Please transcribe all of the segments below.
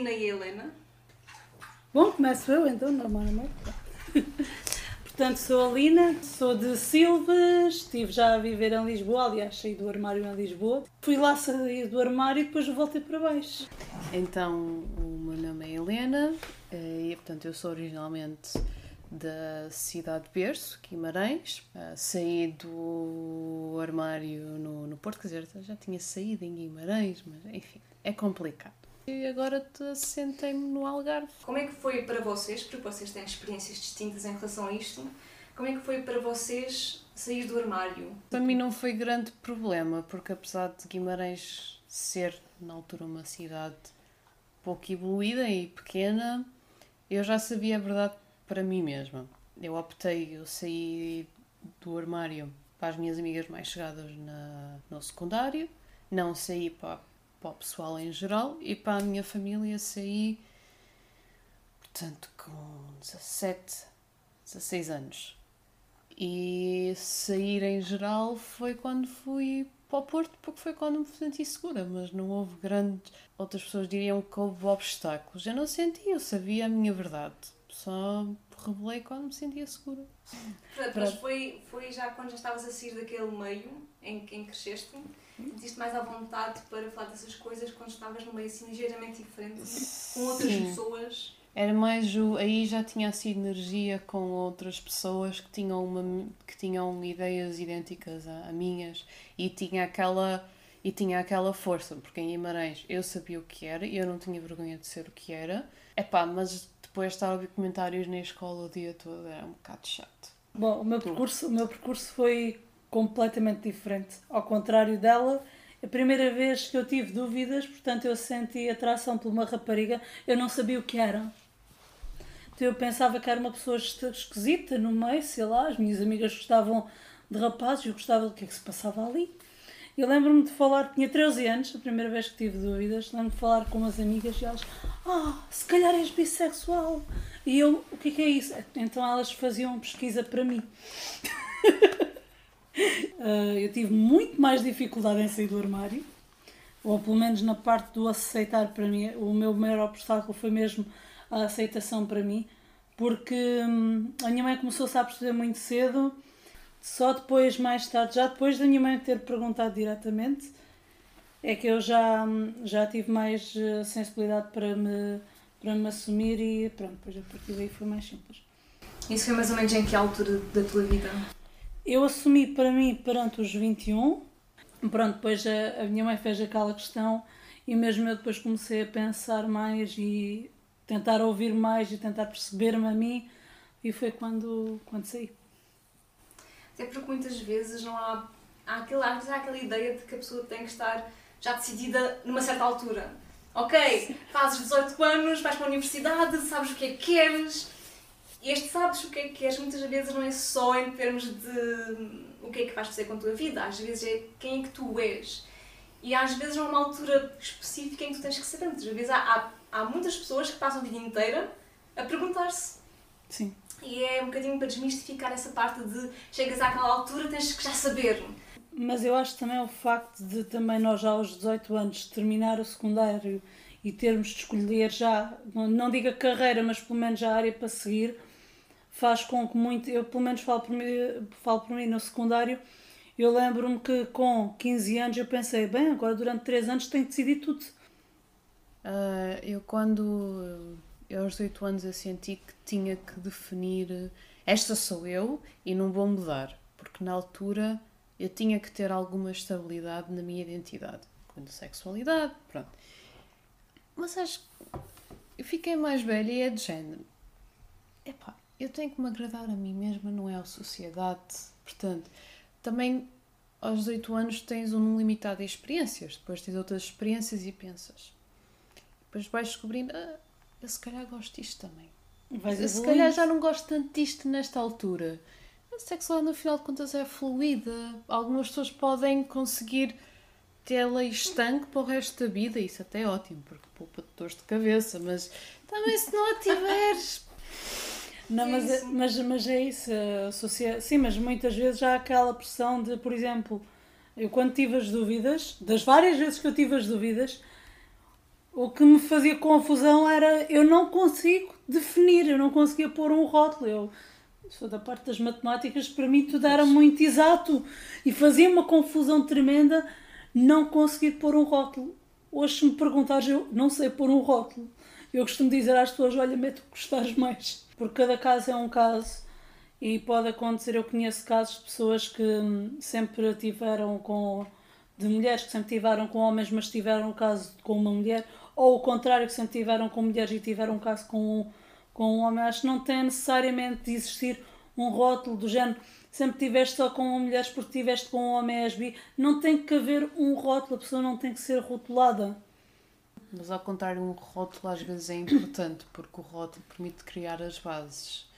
está a Alina e a Helena. Bom, começo eu então, normalmente. Portanto, sou a Lina, sou de Silves, estive já a viver em Lisboa, aliás, saí do armário em Lisboa. Fui lá sair do armário e depois voltei para baixo. Então, o meu nome é Helena eh, e, portanto, eu sou originalmente da cidade de Berço, Guimarães. Uh, saí do armário no, no Porto, quer dizer, já tinha saído em Guimarães, mas enfim, é complicado. E agora sentei-me no Algarve. Como é que foi para vocês, porque vocês têm experiências distintas em relação a isto, como é que foi para vocês sair do armário? Para mim não foi grande problema, porque apesar de Guimarães ser, na altura, uma cidade pouco evoluída e pequena, eu já sabia a verdade para mim mesma. Eu optei, eu saí do armário para as minhas amigas mais chegadas na, no secundário, não saí para, para o pessoal em geral e para a minha família saí, portanto, com 17, 16 anos. E sair em geral foi quando fui para o Porto, porque foi quando me senti segura, mas não houve grandes. Outras pessoas diriam que houve obstáculos. Eu não senti, eu sabia a minha verdade só revelei quando me sentia segura. Mas foi, foi já quando já estavas a sair daquele meio em que cresceste, sentiste mais à vontade para falar dessas coisas quando estavas num meio assim ligeiramente diferente, com outras Sim. pessoas? Era mais o. Aí já tinha a sinergia com outras pessoas que tinham, uma, que tinham ideias idênticas a, a minhas e tinha aquela e tinha aquela força, porque em Guimarães eu sabia o que era e eu não tinha vergonha de ser o que era. Epá, mas depois estar a ouvir comentários na escola o dia todo era um bocado chato. Bom, o meu percurso, o meu percurso foi completamente diferente. Ao contrário dela, a primeira vez que eu tive dúvidas, portanto eu senti atração por uma rapariga, eu não sabia o que era. Então eu pensava que era uma pessoa esquisita no meio, sei lá, as minhas amigas gostavam de rapazes, eu gostava do que é que se passava ali. Eu lembro-me de falar, tinha 13 anos, a primeira vez que tive dúvidas, lembro-me de falar com umas amigas e elas, ah, se calhar és bissexual. E eu, o que é, que é isso? Então elas faziam pesquisa para mim. uh, eu tive muito mais dificuldade em sair do armário, ou pelo menos na parte do aceitar para mim. O meu maior obstáculo foi mesmo a aceitação para mim, porque hum, a minha mãe começou-se a perceber muito cedo só depois, mais tarde, já depois da minha mãe ter perguntado diretamente, é que eu já, já tive mais eh, sensibilidade para me, para me assumir e pronto, depois a partir daí foi mais simples. Isso foi mais ou menos em que altura da tua vida? Eu assumi para mim perante os 21. Pronto, depois a, a minha mãe fez aquela questão e mesmo eu depois comecei a pensar mais e tentar ouvir mais e tentar perceber-me a mim e foi quando, quando saí. Até porque muitas vezes não há. Há, aquele, há aquela ideia de que a pessoa tem que estar já decidida numa certa altura. Ok, fazes 18 anos, vais para a universidade, sabes o que é que queres. Este sabes o que é que queres muitas vezes não é só em termos de o que é que vais fazer com a tua vida, às vezes é quem é que tu és. E às vezes não há uma altura específica em que tu tens que saber. Muitas vezes há, há, há muitas pessoas que passam a vida inteira a perguntar-se. Sim. E é um bocadinho para desmistificar essa parte de chegas àquela altura, tens que já saber. Mas eu acho também o facto de também nós já aos 18 anos terminar o secundário e termos de escolher já, não digo a carreira, mas pelo menos a área para seguir, faz com que muito, eu pelo menos falo por mim, falo por mim no secundário, eu lembro-me que com 15 anos eu pensei, bem, agora durante 3 anos tenho que decidir tudo. Uh, eu quando eu aos 18 anos eu senti que tinha que definir esta sou eu e não vou mudar, porque na altura eu tinha que ter alguma estabilidade na minha identidade, quanto a sexualidade, pronto. Mas acho que eu fiquei mais velha e é de género. Epá, eu tenho que me agradar a mim mesma, não é a sociedade. Portanto, também aos 18 anos tens um limitado de experiências, depois tens outras experiências e pensas. Depois vais descobrindo, ah, eu se calhar gosto disto também. Vais se calhar já não gosto tanto disto nesta altura. A sexualidade, no final de contas, é fluida. Algumas pessoas podem conseguir tê-la estanque para o resto da vida. Isso até é ótimo, porque poupa de dores de cabeça. Mas também, se não a tiveres. Não, É mas, é, mas, mas é isso. a socia- Sim, mas muitas vezes há aquela pressão de, por exemplo, eu quando tive as dúvidas, das várias vezes que eu tive as dúvidas, o que me fazia confusão era eu não consigo definir, eu não conseguia pôr um rótulo. Eu sou da parte das matemáticas, para mim tudo era muito exato e fazia uma confusão tremenda não conseguir pôr um rótulo. Hoje, se me perguntares, eu não sei pôr um rótulo. Eu costumo dizer às pessoas: olha, mete o que gostares mais. Porque cada caso é um caso e pode acontecer. Eu conheço casos de pessoas que hum, sempre tiveram com. de mulheres que sempre tiveram com homens, mas tiveram um caso com uma mulher, ou o contrário, que sempre tiveram com mulheres e tiveram um caso com, com um homem. Acho que não tem necessariamente de existir um rótulo do género. Sempre tiveste só com mulheres porque tiveste com um homem és bi. Não tem que haver um rótulo, a pessoa não tem que ser rotulada. Mas ao contrário, um rótulo às vezes é importante, porque o rótulo permite criar as bases.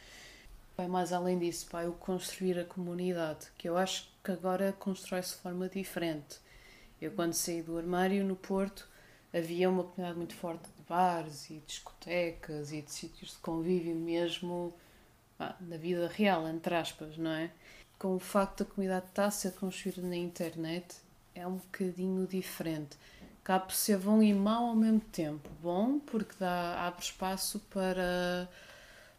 Vai mais além disso, vai o construir a comunidade, que eu acho que agora constrói-se de forma diferente. Eu quando saí do armário no Porto, havia uma comunidade muito forte de bares e discotecas e de sítios de convívio mesmo pá, na vida real, entre aspas, não é? Com o facto da comunidade estar a ser construída na internet, é um bocadinho diferente. Cabe ser bom e mau ao mesmo tempo. Bom, porque dá, abre espaço para,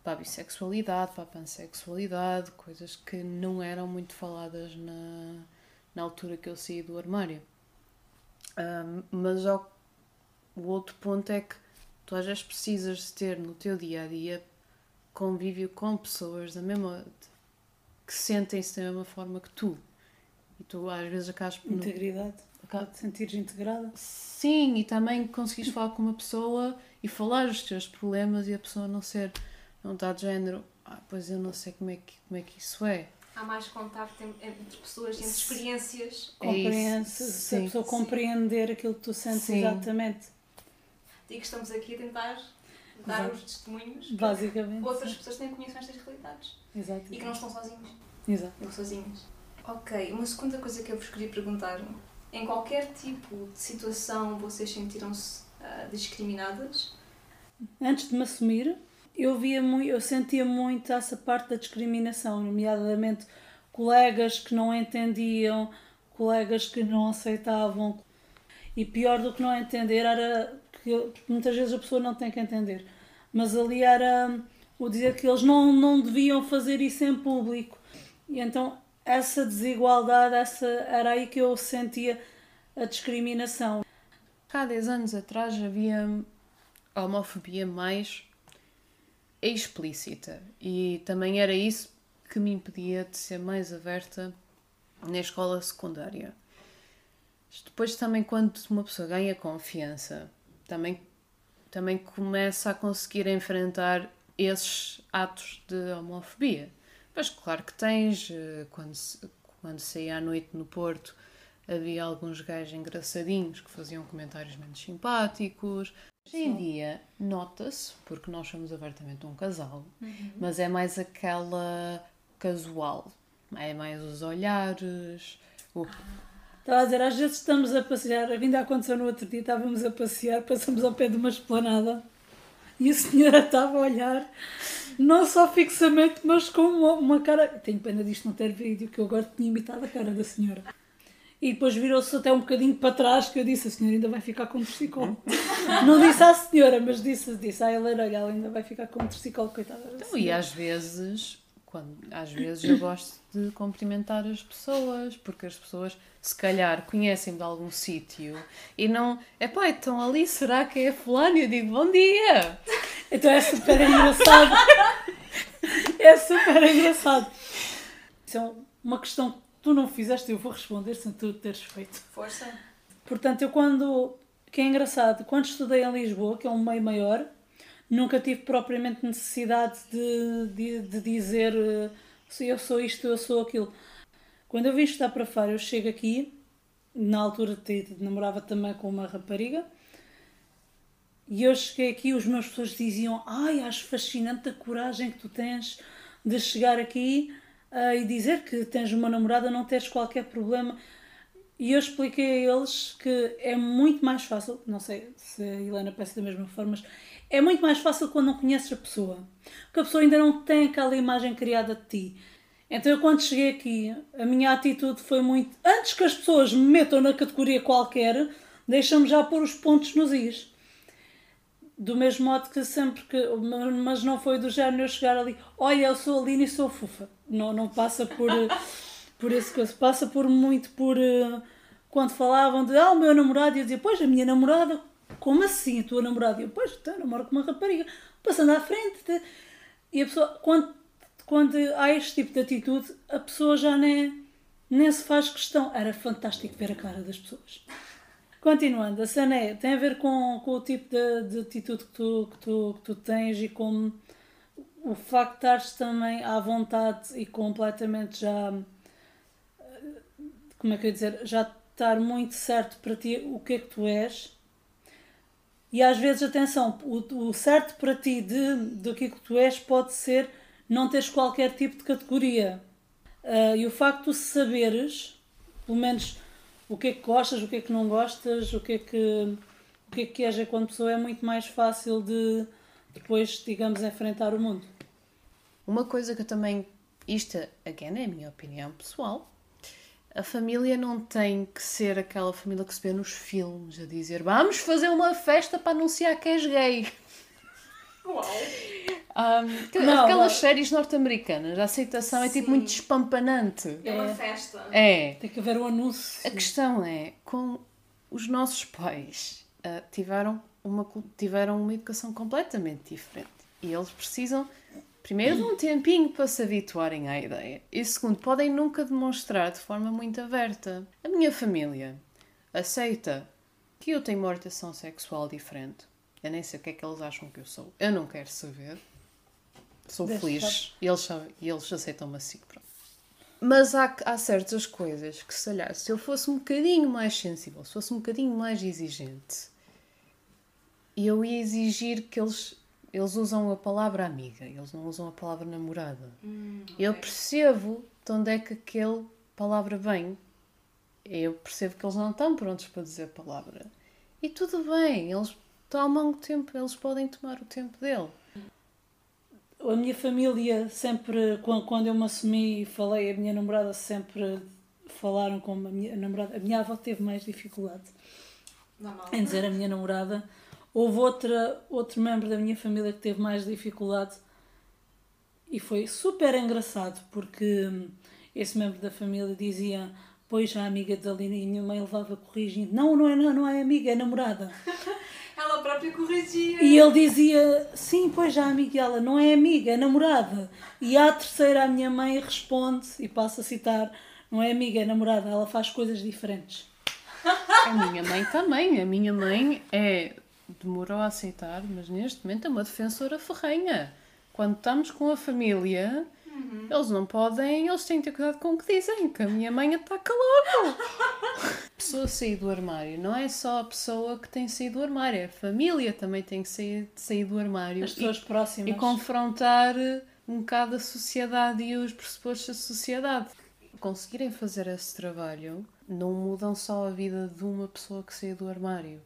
para a bissexualidade, para a pansexualidade, coisas que não eram muito faladas na, na altura que eu saí do armário. Ahm, mas ao- o outro ponto é que tu às vezes precisas de ter no teu dia a dia convívio com pessoas da mesma que sentem-se da mesma forma que tu. E tu às vezes acabas por Integridade. Acaba- Pode te sentires integrada. Sim, e também conseguires falar com uma pessoa e falar os teus problemas e a pessoa não ser, não está de género, ah, pois eu não sei como é que, como é que isso é. Há mais contacto en- entre pessoas, entre experiências. É isso, Compreende, se a sim, pessoa sim. compreender aquilo que tu sentes Sim. exatamente. E que estamos aqui a tentar dar Exato. os testemunhos Basicamente. que outras sim. pessoas tenham conhecimento destas realidades. Exato. E que não estão sozinhos. Exato. ou sozinhos. Ok, uma segunda coisa que eu vos queria perguntar: em qualquer tipo de situação vocês sentiram-se ah, discriminadas? Antes de me assumir, eu via muito, eu sentia muito essa parte da discriminação, nomeadamente colegas que não entendiam, colegas que não aceitavam. E pior do que não entender era que muitas vezes a pessoa não tem que entender. Mas ali era o dizer que eles não, não deviam fazer isso em público. E então essa desigualdade, essa, era aí que eu sentia a discriminação. Há 10 anos atrás havia homofobia mais explícita e também era isso que me impedia de ser mais aberta na escola secundária. Depois também quando uma pessoa ganha confiança, também, também começa a conseguir enfrentar esses atos de homofobia. Mas claro que tens, eh, quando, se- quando saí à noite no Porto, havia alguns gajos engraçadinhos que faziam comentários menos simpáticos. Hoje em dia nota-se, porque nós somos abertamente um casal, mas é mais aquela casual. É mais os olhares, o Estava a dizer, às vezes estamos a passear, ainda aconteceu no outro dia, estávamos a passear, passamos ao pé de uma esplanada e a senhora estava a olhar, não só fixamente, mas com uma, uma cara. Tenho pena disto não ter vídeo, que eu agora tinha imitado a cara da senhora. E depois virou-se até um bocadinho para trás, que eu disse: a senhora ainda vai ficar com um torcicolo. não disse à senhora, mas disse, disse à Helena: olha, ela ainda vai ficar com um torcicolo, coitada. da Então, e senhora." às vezes, quando, às vezes eu gosto de cumprimentar as pessoas, porque as pessoas se calhar conhecem-me de algum sítio e não, é pá, estão ali, será que é fulano? E eu digo bom dia! Então é super engraçado. é super engraçado. Isso é uma questão que tu não fizeste, eu vou responder sem tu teres feito. Força? Portanto, eu quando. que é engraçado, quando estudei em Lisboa, que é um meio maior, nunca tive propriamente necessidade de, de, de dizer eh, se eu sou isto, eu sou aquilo. Quando eu vim estudar para fora, eu chego aqui, na altura te- namorava também com uma rapariga, e eu cheguei aqui, os meus pessoas diziam: Ai, acho fascinante a coragem que tu tens de chegar aqui ah, e dizer que tens uma namorada, não tens qualquer problema. E eu expliquei a eles que é muito mais fácil, não sei se a Helena pensa da mesma forma, mas é muito mais fácil quando não conheces a pessoa. Porque a pessoa ainda não tem aquela imagem criada de ti. Então eu quando cheguei aqui, a minha atitude foi muito. Antes que as pessoas me metam na categoria qualquer, deixa-me já pôr os pontos nos is. Do mesmo modo que sempre que. Mas não foi do género eu chegar ali, olha, eu sou a e sou fofa. Não, não passa por, por esse coisa. Passa por muito por. eh, Quando falavam de, ah, o meu namorado, eu dizia, pois, a minha namorada, como assim a tua namorada? E eu, pois, então, namoro com uma rapariga. Passando à frente. te- E a pessoa, quando, quando há este tipo de atitude, a pessoa já nem, nem se faz questão. Era fantástico ver a cara das pessoas. Continuando, a cena é, tem a ver com, com o tipo de, de atitude que tu, que, tu, que tu tens e com o facto de estares também à vontade e completamente já. Como é que eu ia dizer? Já estar muito certo para ti o que é que tu és. E às vezes, atenção, o, o certo para ti de, do que é que tu és pode ser não teres qualquer tipo de categoria. Ah, e o facto de saberes, pelo menos o que é que gostas, o que é que não gostas, o que é que, o que, é que és enquanto pessoa, é muito mais fácil de depois, digamos, enfrentar o mundo. Uma coisa que eu também. Isto, again, é a minha opinião pessoal. A família não tem que ser aquela família que se vê nos filmes a dizer vamos fazer uma festa para anunciar que és gay. Uau! Um, que- Não, aquelas não. séries norte-americanas, a aceitação é tipo Sim. muito espampanante. É uma festa. É. Tem que haver um anúncio. A questão é, com os nossos pais ah, tiveram, uma, tiveram uma educação completamente diferente. E eles precisam, primeiro, de um tempinho para se habituarem à ideia. E segundo, podem nunca demonstrar de forma muito aberta. A minha família aceita que eu tenho uma orientação sexual diferente. Eu nem sei o que é que eles acham que eu sou. Eu não quero saber. Sou Deixa feliz. E eles, e eles aceitam-me assim. Pronto. Mas há, há certas coisas que, se calhar, se eu fosse um bocadinho mais sensível, se fosse um bocadinho mais exigente, eu ia exigir que eles, eles usam a palavra amiga, eles não usam a palavra namorada. Eu percebo de onde é que aquele palavra vem. Eu percebo que eles não estão prontos para dizer a palavra. E tudo bem, eles tomam o tempo, eles podem tomar o tempo dele. A minha família sempre, quan- quando eu me assumi e falei, a minha namorada sempre falaram como a minha namorada. A minha avó teve mais dificuldade Normal. em dizer a minha namorada. Houve outra, outro membro da minha família que teve mais dificuldade e foi super engraçado porque hum, esse membro da família dizia pois a amiga da Lina e minha mãe levava corrigindo não, não é não, não é amiga, é namorada Ela própria corrigia. e ele dizia sim, pois a amiga e ela não é amiga, é namorada e à terceira a minha mãe responde e passa a citar não é amiga, é namorada, ela faz coisas diferentes A minha mãe também. A minha mãe é. demorou a aceitar, mas neste momento é uma defensora ferrenha. Quando estamos com a família, eles não podem. Eles têm que ter cuidado com o que dizem, que a minha mãe ataca logo. A pessoa sair do armário não é só a pessoa que tem saído do armário, a família também tem que sair, sair do armário. as E- pessoas próximas e confrontar um bocado a sociedade e os pressupostos da sociedade. Conseguirem fazer esse trabalho não mudam só a vida de uma pessoa que saiu do armário.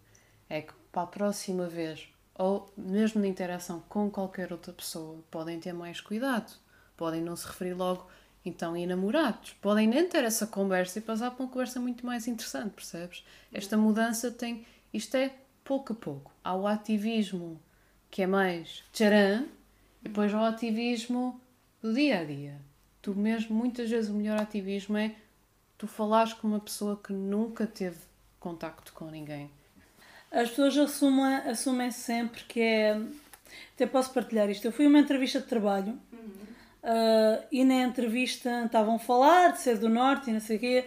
É que para a próxima vez, ou mesmo na interação com qualquer outra pessoa, podem ter mais cuidado. Podem não se referir logo, então, e namorados. Podem nem ter essa conversa e passar para uma conversa muito mais interessante, percebes? Esta mudança tem. Isto é pouco a pouco. Há o ativismo que é mais tcharam, e depois há o ativismo do dia a dia. Tu mesmo, muitas vezes, o melhor ativismo é tu falares com uma pessoa que nunca teve contacto com ninguém. As pessoas assumem, assumem sempre que é. Até posso partilhar isto. Eu fui a uma entrevista de trabalho ah, e na entrevista estavam a falar de ser do Norte e não sei o quê.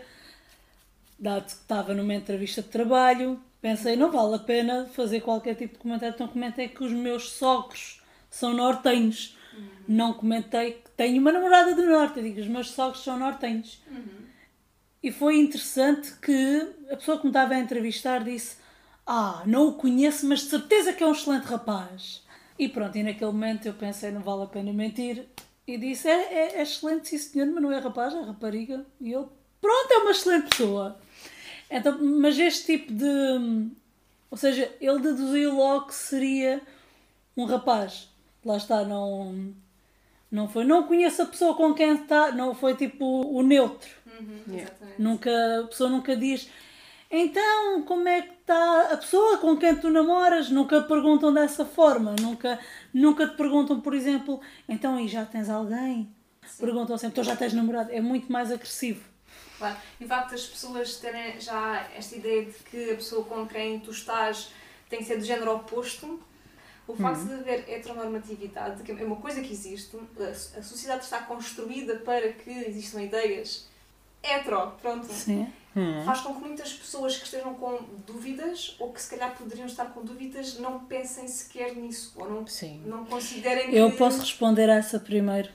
Dado que estava numa entrevista de trabalho, pensei, não vale a pena fazer qualquer tipo de comentário. Então comentei que os meus sogros são nortenhos. Não comentei que tenho uma namorada do Norte. Eu digo, os meus sogros são nortenhos. E foi interessante que a pessoa que me estava a entrevistar disse: Ah, não o conheço, mas de certeza que é um excelente rapaz. E pronto, e naquele momento eu pensei: não vale a pena mentir. E disse: É, é, é excelente, sim senhor, mas não é rapaz, é rapariga. E ele: Pronto, é uma excelente pessoa. Então, mas este tipo de. Ou seja, ele deduziu logo que seria um rapaz. Lá está, não. Não foi. Não conheço a pessoa com quem está. Não foi tipo o neutro. Uhum, Yeah. Nunca, a pessoa nunca diz. Então, como é que está a pessoa com quem tu namoras? Nunca perguntam dessa forma. Nunca, nunca te perguntam, por exemplo, então e já tens alguém? Perguntam sempre, então já tens namorado. É muito mais agressivo. Claro. E o facto das pessoas terem já esta ideia de que a pessoa com quem tu estás tem que ser do género oposto, o facto de haver heteronormatividade, que é uma coisa que existe, a sociedade está construída para que existam ideias hetero, pronto, Sim. Faz com que muitas pessoas que estejam com dúvidas ou que se calhar poderiam estar com dúvidas não pensem sequer nisso ou não, Sim. não considerem que. Eu posso responder a essa primeiro.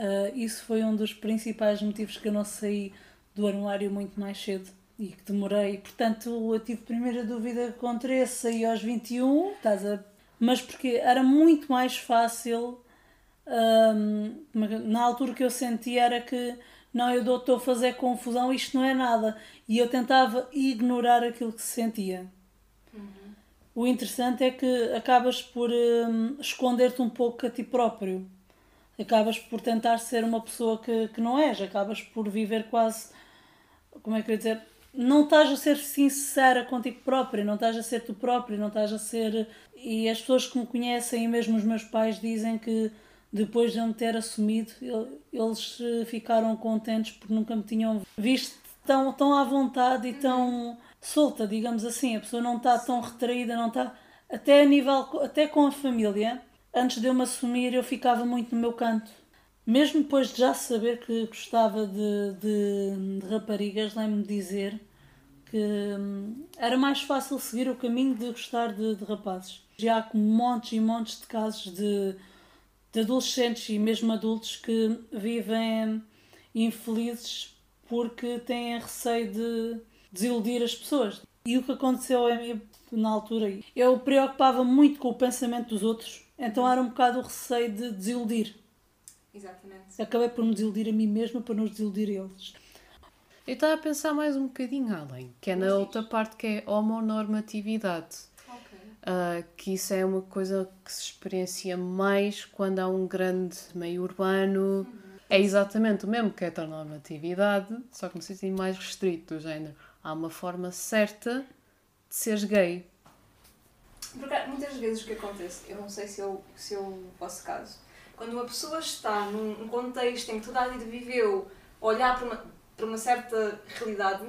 Ah, isso foi um dos principais motivos que eu não saí do armário muito mais cedo e que demorei. Portanto, eu tive primeira dúvida com 13, saí aos 21, estás a... mas porque era muito mais fácil. ahm, na altura que eu sentia era que não, eu estou a fazer confusão, isto não é nada. E eu tentava ignorar aquilo que se sentia. O interessante é que acabas por hum, esconder-te um pouco a ti próprio. Acabas por tentar ser uma pessoa que, que não és. Acabas por viver quase. Como é que eu ia dizer? Não estás a ser sincera contigo própria, não estás a ser tu própria, não estás a ser. E as pessoas que me conhecem, e mesmo os meus pais, dizem que depois de eu me ter assumido, el- eles eh, ficaram contentes porque nunca me tinham visto tão, tão à vontade e tão solta, digamos assim. A pessoa não está tão retraída, não está. Até a nível, até com a família, antes de eu me assumir, eu ficava muito no meu canto. Mesmo depois de já saber que gostava de, de, de raparigas, lembro-me dizer que hum, era mais fácil seguir o caminho de gostar de, de rapazes. Já há montes e montes de casos de, de adolescentes e mesmo adultos que vivem infelizes porque têm receio de desiludir as pessoas. E o que aconteceu a mim na altura, eu preocupava muito com o pensamento dos outros, então era um bocado o receio de desiludir. Exatamente. Acabei por me desiludir a mim mesma para nos desiludir eles. Eu estava a pensar mais um bocadinho além, que é na outra parte que é homonormatividade. Ah, que isso é uma coisa que se experiencia mais quando há um grande meio urbano. É exatamente o mesmo que a heteronormatividade, só que no sentido mais restrito do género. Há uma forma certa de seres gay. Porque muitas vezes o que acontece, eu não sei se é o, se é o vosso caso, quando uma pessoa está num contexto em que toda a vida viveu olhar para uma, para uma certa realidade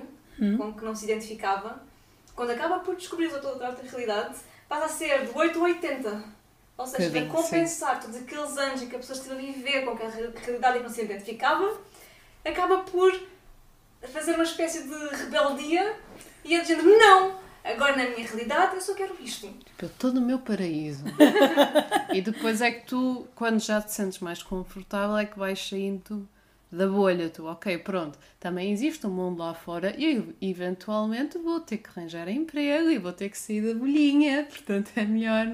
com que não se identificava, quando acaba por descobrir outra, outra realidade, passa a ser de 8 a 80. Ou seja, Bocadinho, a compensar todos aqueles anos em que a pessoa esteve a viver com aquela re- realidade que não se identificava, acaba por fazer uma espécie de rebeldia e a dizer não, agora na minha realidade eu só quero isto. Tipo, eu estou no meu paraíso. e depois é que tu, quando já te sentes mais confortável, é que vais saindo da bolha. Tu, ok, pronto, também existe um mundo lá fora e eu, eventualmente vou ter que arranjar emprego e vou ter que sair da bolhinha. Portanto, é melhor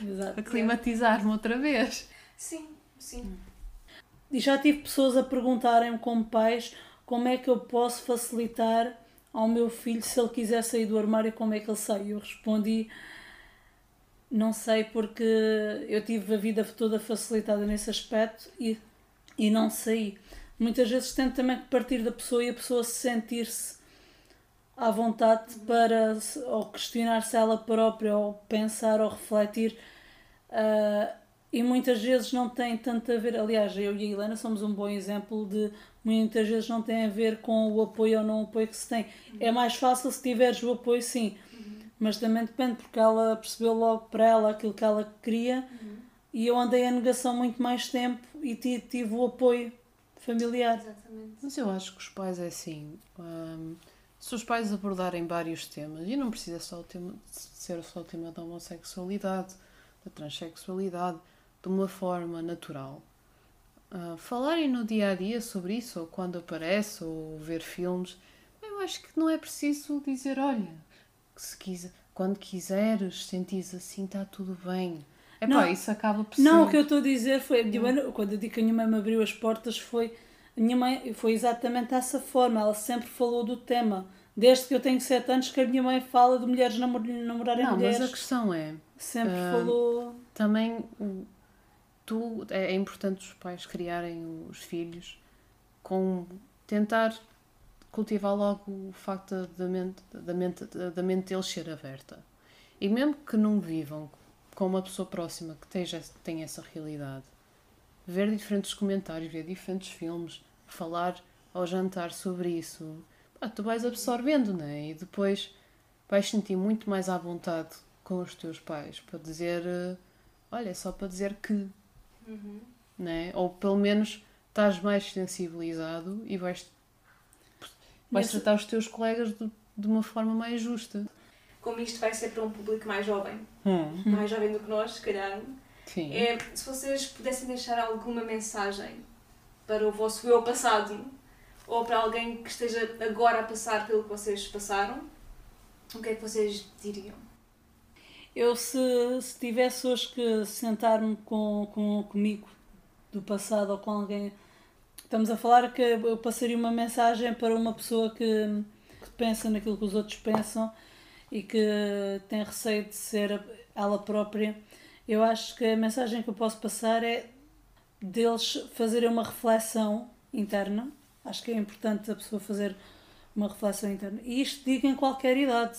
Exato. aclimatizar-me outra vez. Sim, sim. E já tive pessoas a perguntarem-me como pais como é que eu posso facilitar ao meu filho se ele quiser sair do armário, como é que ele sai? Eu respondi, não sei porque eu tive a vida toda facilitada nesse aspecto e, e não saí. Muitas vezes tento também partir da pessoa e a pessoa se sentir-se à vontade para ou questionar-se ela própria ou pensar ou refletir ah, e muitas vezes não tem tanto a ver, aliás, eu e a Helena somos um bom exemplo de muitas vezes não tem a ver com o apoio ou não apoio que se tem. É mais fácil se tiveres o apoio, sim, mas também depende porque ela percebeu logo para ela aquilo que ela queria e eu andei a negação muito mais tempo e ti- tive o apoio familiar. Exatamente. Mas eu acho que os pais é assim. hum, se os pais abordarem vários temas, e não precisa só o tema, ser só o tema da homossexualidade, da transexualidade, de uma forma natural. ah, falarem no dia a dia sobre isso, ou quando aparece, ou ver filmes, eu acho que não é preciso dizer: olha, se quiser, quando quiseres, sentires assim, está tudo bem. É Não. pá, isso acaba por Não, o que eu estou a dizer foi, eu, quando eu digo que a minha mãe me abriu as portas, foi, a minha mãe foi exatamente dessa forma, ela sempre falou do tema, desde que eu tenho 7 anos que a minha mãe fala de mulheres namor namorarem Não, mulheres. mas a questão é, Sempre Ah, falou. também tu é, é importante os pais criarem os filhos com tentar cultivar logo o facto da mente, da mente, da mente deles ser aberta. E mesmo que não vivam com uma pessoa próxima que tenha, tenha essa realidade, ver diferentes comentários, ver diferentes filmes, falar ao jantar sobre isso, pá, tu vais absorvendo, não é? E depois vais sentir muito mais à vontade com os teus pais para dizer, eh, olha, só para dizer que, Uhum. né? Ou pelo menos estás mais sensibilizado e vais, vais tratar os teus colegas de, de uma forma mais justa. Como isto vai ser para um público mais jovem, Hum. mais jovem do que nós, se calhar, Sim. é se vocês pudessem deixar alguma mensagem para o vosso eu passado ou para alguém que esteja agora a passar pelo que vocês passaram, o que é que vocês diriam? Eu, se, se tivesse hoje que sentar-me com, com, comigo do passado ou com alguém, estamos a falar que eu passaria uma mensagem para uma pessoa que, que pensa naquilo que os outros pensam e que tem receio de ser ela própria. Eu acho que a mensagem que eu posso passar é deles fazerem uma reflexão interna. Acho que é importante a pessoa fazer uma reflexão interna. E isto digo em qualquer idade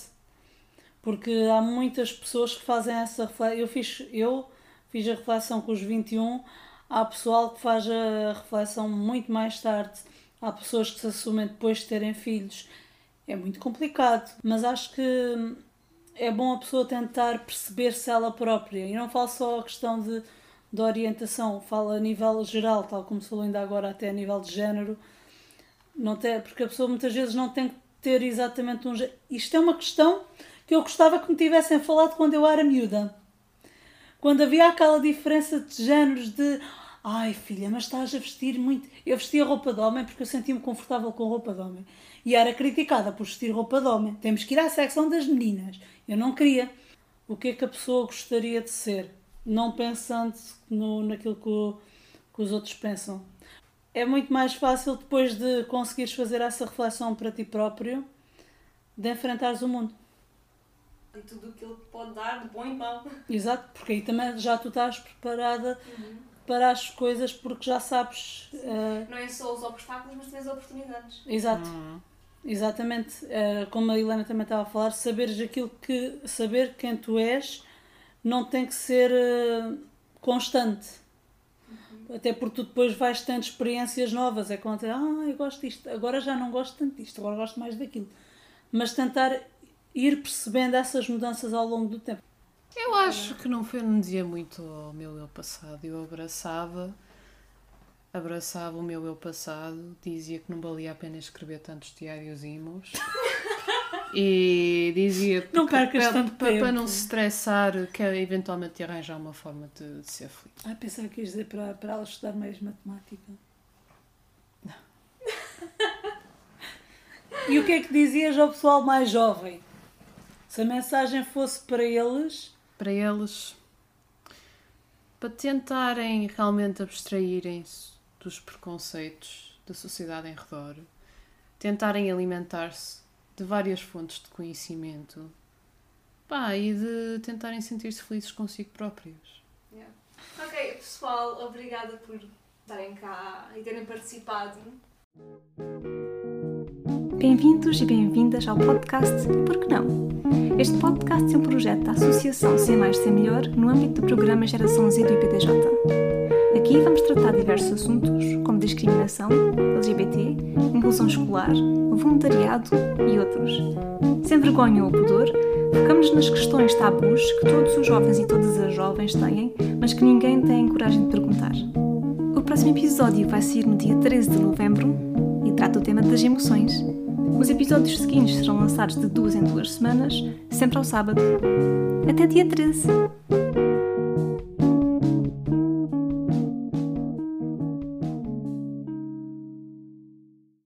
porque há muitas pessoas que fazem essa reflexão. Eu fiz, eu fiz a reflexão com os 21, há pessoal que faz a reflexão muito mais tarde, há pessoas que se assumem depois de terem filhos. É muito complicado, mas acho que é bom a pessoa tentar perceber-se ela própria. E não falo só a questão de, de orientação, falo a nível geral, tal como falou ainda agora, até a nível de género. Não tem, porque a pessoa muitas vezes não tem que ter exatamente um. Isto é uma questão que eu gostava que me tivessem falado quando eu era miúda. Quando havia aquela diferença de géneros de ai filha, mas estás a vestir muito. Eu vestia roupa de homem porque eu sentia-me confortável com roupa de homem. E era criticada por vestir roupa de homem. Temos que ir à secção das meninas. Eu não queria. O que é que a pessoa gostaria de ser? Não pensando no, naquilo que, o- que os outros pensam. É muito mais fácil depois de conseguires fazer essa reflexão para ti próprio de enfrentares o mundo. E tudo aquilo que pode dar de bom e mau. Exato, porque aí também já tu estás preparada para as coisas porque já sabes. eh, Não é só os obstáculos, mas também as oportunidades. exato, Hum. Exatamente. eh, como a Helena também estava a falar, saberes aquilo que. saber quem tu és não tem que ser eh, constante. Até porque tu depois vais tendo experiências novas. É quando ah, eu gosto disto, agora já não gosto tanto disto, agora gosto mais daquilo. Mas tentar ir percebendo essas mudanças ao longo do tempo. Eu acho que não foi, não dizia muito ao meu eu passado. Eu abraçava, abraçava o meu eu passado, dizia que não valia a pena escrever tantos diários imos. E dizia Não percas para, tanto para, para tempo. não se estressar, que eventualmente arranjar uma forma de, de ser feliz. Ah, pensava que ias dizer para, para ela estudar mais matemática. e o que é que dizias ao pessoal mais jovem? Se a mensagem fosse para eles, Para eles, para tentarem realmente abstraírem-se dos preconceitos da sociedade em redor, tentarem alimentar-se de várias fontes de conhecimento pá, e de tentarem sentir-se felizes consigo próprios. Yeah. Ok, pessoal, obrigada por estarem cá e terem participado. Bem-vindos e bem-vindas ao podcast Por que Não? Este podcast é um projeto da Associação Ser Mais Ser Melhor no âmbito do programa Geração Z do IPDJ. Aqui vamos tratar diversos assuntos, como discriminação, LGBT, inclusão escolar, voluntariado e outros. Sem vergonha ou pudor, focamos nas questões tabus que todos os jovens e todas as jovens têm, mas que ninguém tem coragem de perguntar. O próximo episódio vai sair no dia 13 de novembro e trata o tema das emoções. Os episódios seguintes serão lançados de duas em duas semanas, sempre ao sábado. Até dia 13!